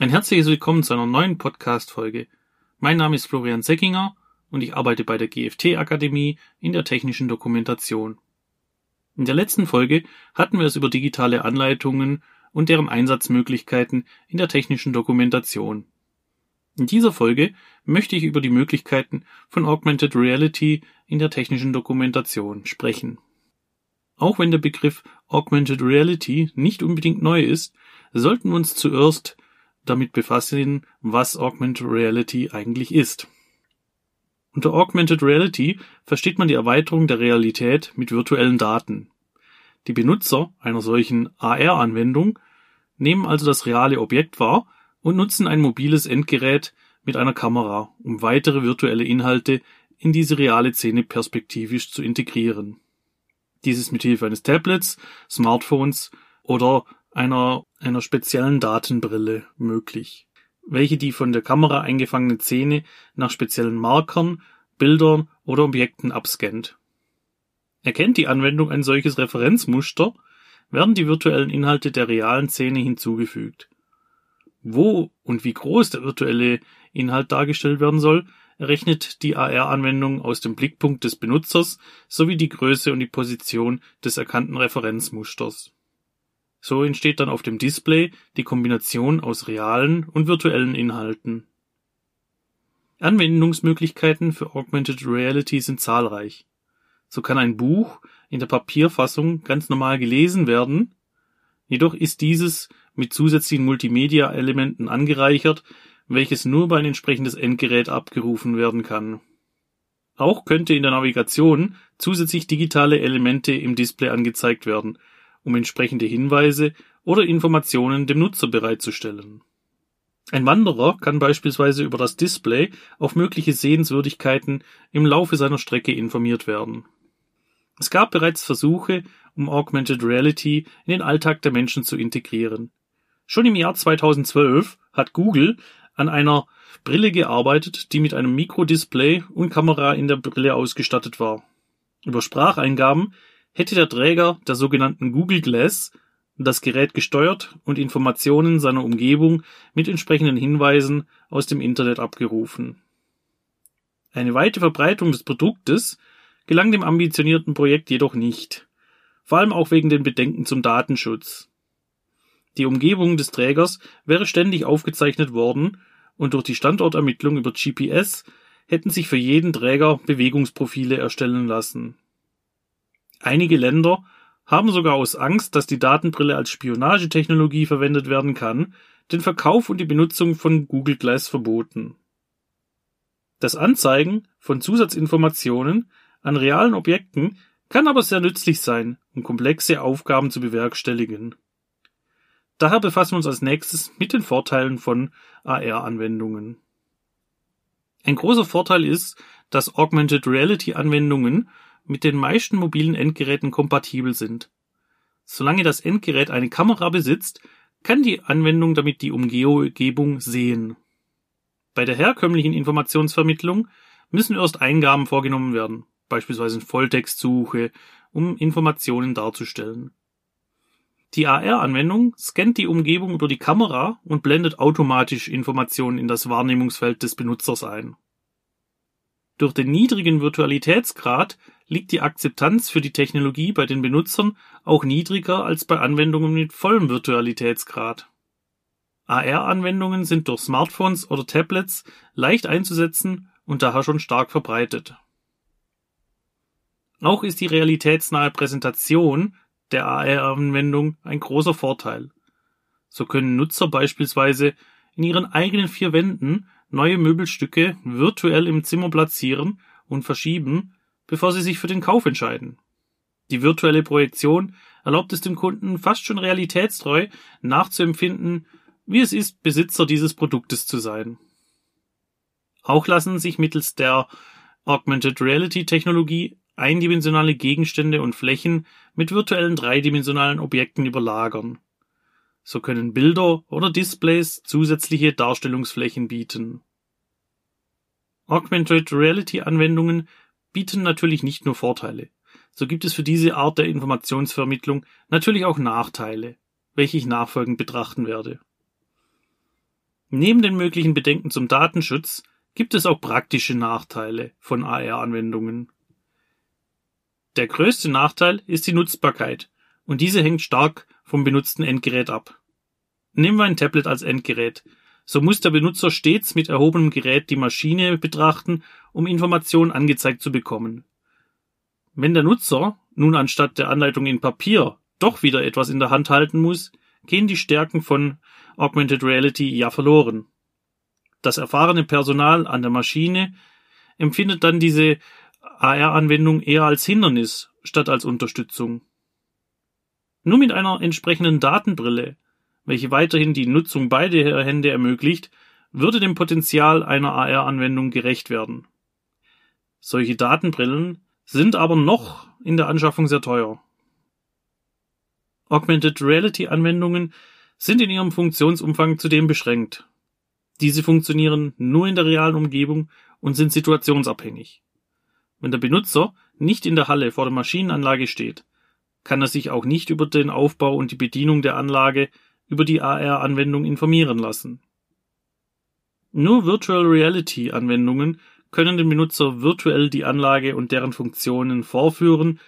Ein herzliches Willkommen zu einer neuen Podcast-Folge. Mein Name ist Florian Seckinger und ich arbeite bei der GFT Akademie in der technischen Dokumentation. In der letzten Folge hatten wir es über digitale Anleitungen und deren Einsatzmöglichkeiten in der technischen Dokumentation. In dieser Folge möchte ich über die Möglichkeiten von Augmented Reality in der technischen Dokumentation sprechen. Auch wenn der Begriff Augmented Reality nicht unbedingt neu ist, sollten wir uns zuerst damit befassen, was Augmented Reality eigentlich ist. Unter Augmented Reality versteht man die Erweiterung der Realität mit virtuellen Daten. Die Benutzer einer solchen AR-Anwendung nehmen also das reale Objekt wahr und nutzen ein mobiles Endgerät mit einer Kamera, um weitere virtuelle Inhalte in diese reale Szene perspektivisch zu integrieren. Dies ist mit Hilfe eines Tablets, Smartphones oder einer, einer speziellen Datenbrille möglich, welche die von der Kamera eingefangene Szene nach speziellen Markern, Bildern oder Objekten abscannt. Erkennt die Anwendung ein solches Referenzmuster, werden die virtuellen Inhalte der realen Szene hinzugefügt. Wo und wie groß der virtuelle Inhalt dargestellt werden soll, errechnet die AR-Anwendung aus dem Blickpunkt des Benutzers sowie die Größe und die Position des erkannten Referenzmusters. So entsteht dann auf dem Display die Kombination aus realen und virtuellen Inhalten. Anwendungsmöglichkeiten für Augmented Reality sind zahlreich. So kann ein Buch in der Papierfassung ganz normal gelesen werden, jedoch ist dieses mit zusätzlichen Multimedia-Elementen angereichert, welches nur über ein entsprechendes Endgerät abgerufen werden kann. Auch könnte in der Navigation zusätzlich digitale Elemente im Display angezeigt werden, um entsprechende Hinweise oder Informationen dem Nutzer bereitzustellen. Ein Wanderer kann beispielsweise über das Display auf mögliche Sehenswürdigkeiten im Laufe seiner Strecke informiert werden. Es gab bereits Versuche, um Augmented Reality in den Alltag der Menschen zu integrieren. Schon im Jahr 2012 hat Google an einer Brille gearbeitet, die mit einem Mikrodisplay und Kamera in der Brille ausgestattet war. Über Spracheingaben hätte der Träger der sogenannten Google Glass das Gerät gesteuert und Informationen seiner Umgebung mit entsprechenden Hinweisen aus dem Internet abgerufen. Eine weite Verbreitung des Produktes gelang dem ambitionierten Projekt jedoch nicht, vor allem auch wegen den Bedenken zum Datenschutz. Die Umgebung des Trägers wäre ständig aufgezeichnet worden und durch die Standortermittlung über GPS hätten sich für jeden Träger Bewegungsprofile erstellen lassen. Einige Länder haben sogar aus Angst, dass die Datenbrille als Spionagetechnologie verwendet werden kann, den Verkauf und die Benutzung von Google Glass verboten. Das Anzeigen von Zusatzinformationen an realen Objekten kann aber sehr nützlich sein, um komplexe Aufgaben zu bewerkstelligen. Daher befassen wir uns als nächstes mit den Vorteilen von AR-Anwendungen. Ein großer Vorteil ist, dass Augmented Reality Anwendungen mit den meisten mobilen Endgeräten kompatibel sind. Solange das Endgerät eine Kamera besitzt, kann die Anwendung damit die Umgebung sehen. Bei der herkömmlichen Informationsvermittlung müssen erst Eingaben vorgenommen werden, beispielsweise Volltextsuche, um Informationen darzustellen. Die AR-Anwendung scannt die Umgebung über die Kamera und blendet automatisch Informationen in das Wahrnehmungsfeld des Benutzers ein. Durch den niedrigen Virtualitätsgrad liegt die Akzeptanz für die Technologie bei den Benutzern auch niedriger als bei Anwendungen mit vollem Virtualitätsgrad. AR-Anwendungen sind durch Smartphones oder Tablets leicht einzusetzen und daher schon stark verbreitet. Auch ist die realitätsnahe Präsentation der AR-Anwendung ein großer Vorteil. So können Nutzer beispielsweise in ihren eigenen vier Wänden neue Möbelstücke virtuell im Zimmer platzieren und verschieben, bevor sie sich für den Kauf entscheiden. Die virtuelle Projektion erlaubt es dem Kunden fast schon realitätstreu nachzuempfinden, wie es ist, Besitzer dieses Produktes zu sein. Auch lassen sich mittels der Augmented Reality Technologie eindimensionale Gegenstände und Flächen mit virtuellen dreidimensionalen Objekten überlagern. So können Bilder oder Displays zusätzliche Darstellungsflächen bieten. Augmented Reality Anwendungen bieten natürlich nicht nur Vorteile. So gibt es für diese Art der Informationsvermittlung natürlich auch Nachteile, welche ich nachfolgend betrachten werde. Neben den möglichen Bedenken zum Datenschutz gibt es auch praktische Nachteile von AR-Anwendungen. Der größte Nachteil ist die Nutzbarkeit und diese hängt stark vom benutzten Endgerät ab. Nehmen wir ein Tablet als Endgerät. So muss der Benutzer stets mit erhobenem Gerät die Maschine betrachten, um Informationen angezeigt zu bekommen. Wenn der Nutzer nun anstatt der Anleitung in Papier doch wieder etwas in der Hand halten muss, gehen die Stärken von Augmented Reality ja verloren. Das erfahrene Personal an der Maschine empfindet dann diese AR-Anwendung eher als Hindernis statt als Unterstützung. Nur mit einer entsprechenden Datenbrille, welche weiterhin die Nutzung beider Hände ermöglicht, würde dem Potenzial einer AR-Anwendung gerecht werden. Solche Datenbrillen sind aber noch in der Anschaffung sehr teuer. Augmented Reality Anwendungen sind in ihrem Funktionsumfang zudem beschränkt. Diese funktionieren nur in der realen Umgebung und sind situationsabhängig. Wenn der Benutzer nicht in der Halle vor der Maschinenanlage steht, kann er sich auch nicht über den Aufbau und die Bedienung der Anlage über die AR-Anwendung informieren lassen. Nur Virtual Reality Anwendungen können den Benutzer virtuell die Anlage und deren Funktionen vorführen,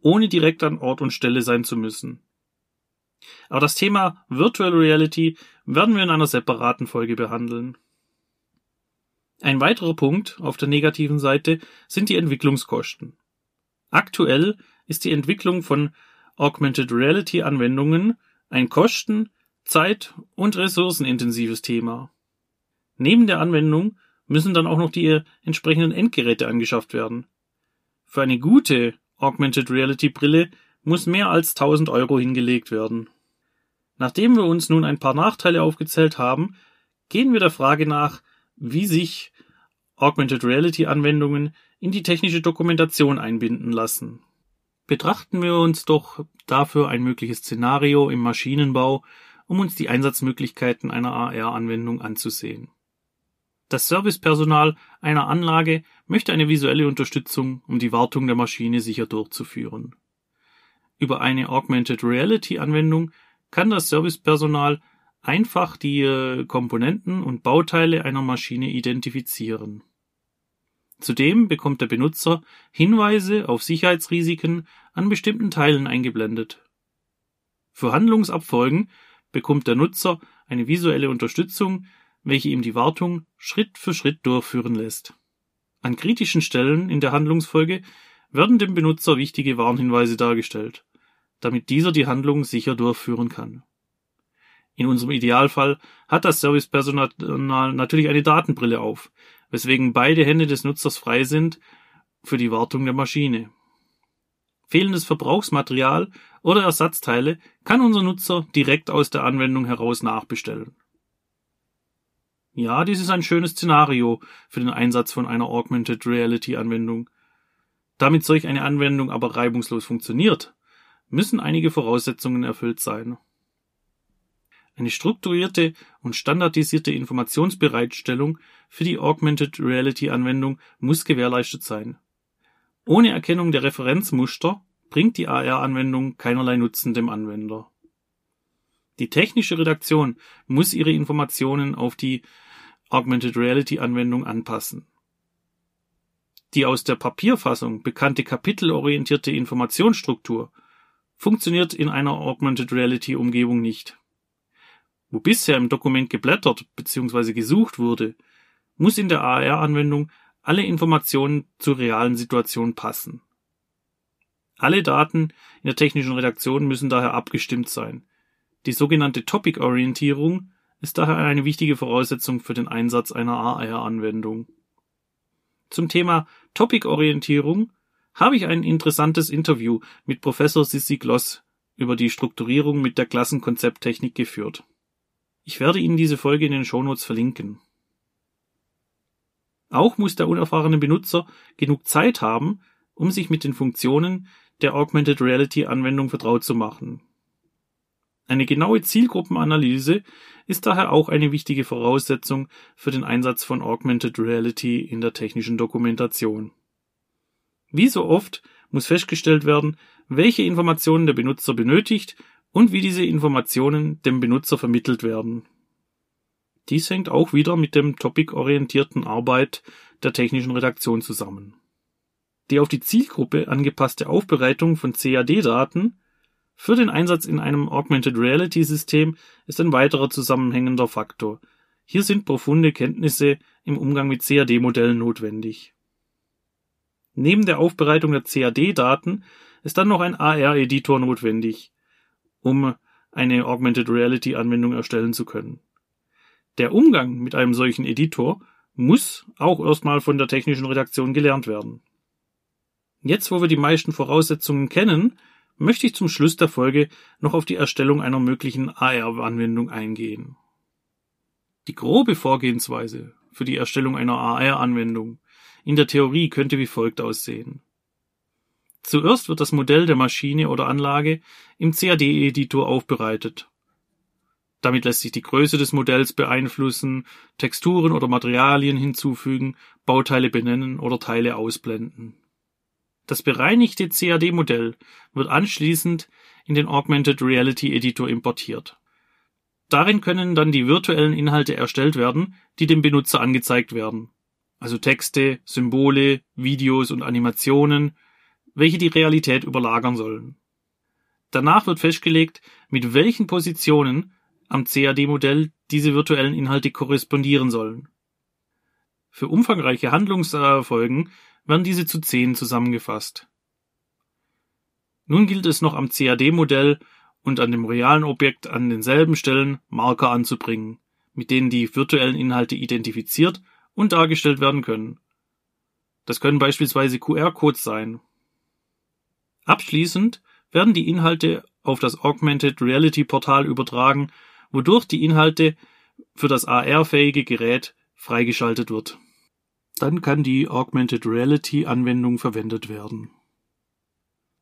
ohne direkt an Ort und Stelle sein zu müssen. Aber das Thema Virtual Reality werden wir in einer separaten Folge behandeln. Ein weiterer Punkt auf der negativen Seite sind die Entwicklungskosten. Aktuell ist die Entwicklung von Augmented Reality Anwendungen ein Kosten-, Zeit- und ressourcenintensives Thema. Neben der Anwendung müssen dann auch noch die entsprechenden Endgeräte angeschafft werden. Für eine gute Augmented Reality Brille muss mehr als 1000 Euro hingelegt werden. Nachdem wir uns nun ein paar Nachteile aufgezählt haben, gehen wir der Frage nach, wie sich Augmented Reality Anwendungen in die technische Dokumentation einbinden lassen. Betrachten wir uns doch dafür ein mögliches Szenario im Maschinenbau, um uns die Einsatzmöglichkeiten einer AR-Anwendung anzusehen. Das Servicepersonal einer Anlage möchte eine visuelle Unterstützung, um die Wartung der Maschine sicher durchzuführen. Über eine Augmented Reality Anwendung kann das Servicepersonal einfach die äh, Komponenten und Bauteile einer Maschine identifizieren. Zudem bekommt der Benutzer Hinweise auf Sicherheitsrisiken an bestimmten Teilen eingeblendet. Für Handlungsabfolgen bekommt der Nutzer eine visuelle Unterstützung, welche ihm die Wartung Schritt für Schritt durchführen lässt. An kritischen Stellen in der Handlungsfolge werden dem Benutzer wichtige Warnhinweise dargestellt damit dieser die Handlung sicher durchführen kann. In unserem Idealfall hat das Servicepersonal natürlich eine Datenbrille auf, weswegen beide Hände des Nutzers frei sind für die Wartung der Maschine. Fehlendes Verbrauchsmaterial oder Ersatzteile kann unser Nutzer direkt aus der Anwendung heraus nachbestellen. Ja, dies ist ein schönes Szenario für den Einsatz von einer Augmented Reality Anwendung. Damit solch eine Anwendung aber reibungslos funktioniert, müssen einige Voraussetzungen erfüllt sein. Eine strukturierte und standardisierte Informationsbereitstellung für die Augmented Reality Anwendung muss gewährleistet sein. Ohne Erkennung der Referenzmuster bringt die AR-Anwendung keinerlei Nutzen dem Anwender. Die technische Redaktion muss ihre Informationen auf die Augmented Reality Anwendung anpassen. Die aus der Papierfassung bekannte kapitelorientierte Informationsstruktur funktioniert in einer Augmented Reality Umgebung nicht. Wo bisher im Dokument geblättert bzw. gesucht wurde, muss in der AR-Anwendung alle Informationen zur realen Situation passen. Alle Daten in der technischen Redaktion müssen daher abgestimmt sein. Die sogenannte Topic-Orientierung ist daher eine wichtige Voraussetzung für den Einsatz einer AR-Anwendung. Zum Thema Topic-Orientierung habe ich ein interessantes Interview mit Professor Sissi Gloss über die Strukturierung mit der Klassenkonzepttechnik geführt. Ich werde Ihnen diese Folge in den Shownotes verlinken. Auch muss der unerfahrene Benutzer genug Zeit haben, um sich mit den Funktionen der Augmented Reality Anwendung vertraut zu machen. Eine genaue Zielgruppenanalyse ist daher auch eine wichtige Voraussetzung für den Einsatz von Augmented Reality in der technischen Dokumentation. Wie so oft muss festgestellt werden, welche Informationen der Benutzer benötigt und wie diese Informationen dem Benutzer vermittelt werden. Dies hängt auch wieder mit dem topic-orientierten Arbeit der technischen Redaktion zusammen. Die auf die Zielgruppe angepasste Aufbereitung von CAD-Daten für den Einsatz in einem Augmented Reality System ist ein weiterer zusammenhängender Faktor. Hier sind profunde Kenntnisse im Umgang mit CAD-Modellen notwendig. Neben der Aufbereitung der CAD-Daten ist dann noch ein AR-Editor notwendig, um eine Augmented Reality Anwendung erstellen zu können. Der Umgang mit einem solchen Editor muss auch erstmal von der technischen Redaktion gelernt werden. Jetzt, wo wir die meisten Voraussetzungen kennen, möchte ich zum Schluss der Folge noch auf die Erstellung einer möglichen AR-Anwendung eingehen. Die grobe Vorgehensweise für die Erstellung einer AR-Anwendung in der Theorie könnte wie folgt aussehen. Zuerst wird das Modell der Maschine oder Anlage im CAD-Editor aufbereitet. Damit lässt sich die Größe des Modells beeinflussen, Texturen oder Materialien hinzufügen, Bauteile benennen oder Teile ausblenden. Das bereinigte CAD-Modell wird anschließend in den Augmented Reality Editor importiert. Darin können dann die virtuellen Inhalte erstellt werden, die dem Benutzer angezeigt werden. Also Texte, Symbole, Videos und Animationen, welche die Realität überlagern sollen. Danach wird festgelegt, mit welchen Positionen am CAD-Modell diese virtuellen Inhalte korrespondieren sollen. Für umfangreiche Handlungsfolgen werden diese zu zehn zusammengefasst. Nun gilt es noch am CAD-Modell und an dem realen Objekt an denselben Stellen Marker anzubringen, mit denen die virtuellen Inhalte identifiziert und dargestellt werden können. Das können beispielsweise QR-Codes sein. Abschließend werden die Inhalte auf das Augmented Reality Portal übertragen, wodurch die Inhalte für das AR-fähige Gerät freigeschaltet wird. Dann kann die Augmented Reality Anwendung verwendet werden.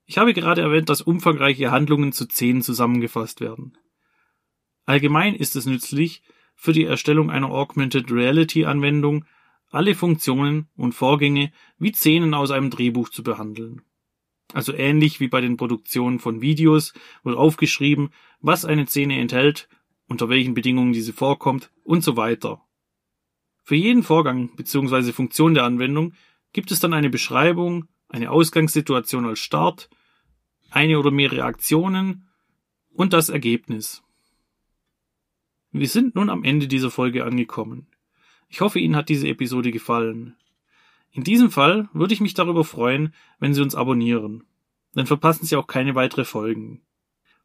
Ich habe gerade erwähnt, dass umfangreiche Handlungen zu zehn zusammengefasst werden. Allgemein ist es nützlich, für die Erstellung einer Augmented Reality Anwendung alle Funktionen und Vorgänge wie Szenen aus einem Drehbuch zu behandeln. Also ähnlich wie bei den Produktionen von Videos wird aufgeschrieben, was eine Szene enthält, unter welchen Bedingungen diese vorkommt und so weiter. Für jeden Vorgang bzw. Funktion der Anwendung gibt es dann eine Beschreibung, eine Ausgangssituation als Start, eine oder mehrere Aktionen und das Ergebnis. Wir sind nun am Ende dieser Folge angekommen. Ich hoffe, Ihnen hat diese Episode gefallen. In diesem Fall würde ich mich darüber freuen, wenn Sie uns abonnieren. Dann verpassen Sie auch keine weitere Folgen.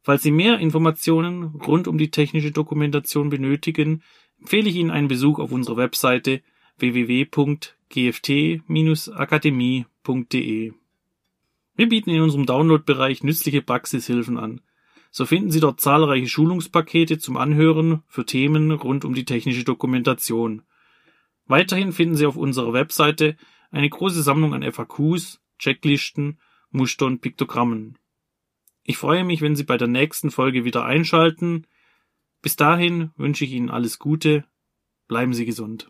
Falls Sie mehr Informationen rund um die technische Dokumentation benötigen, empfehle ich Ihnen einen Besuch auf unserer Webseite www.gft-akademie.de. Wir bieten in unserem Download-Bereich nützliche Praxishilfen an. So finden Sie dort zahlreiche Schulungspakete zum Anhören für Themen rund um die technische Dokumentation. Weiterhin finden Sie auf unserer Webseite eine große Sammlung an FAQs, Checklisten, Muster und Piktogrammen. Ich freue mich, wenn Sie bei der nächsten Folge wieder einschalten. Bis dahin wünsche ich Ihnen alles Gute. Bleiben Sie gesund.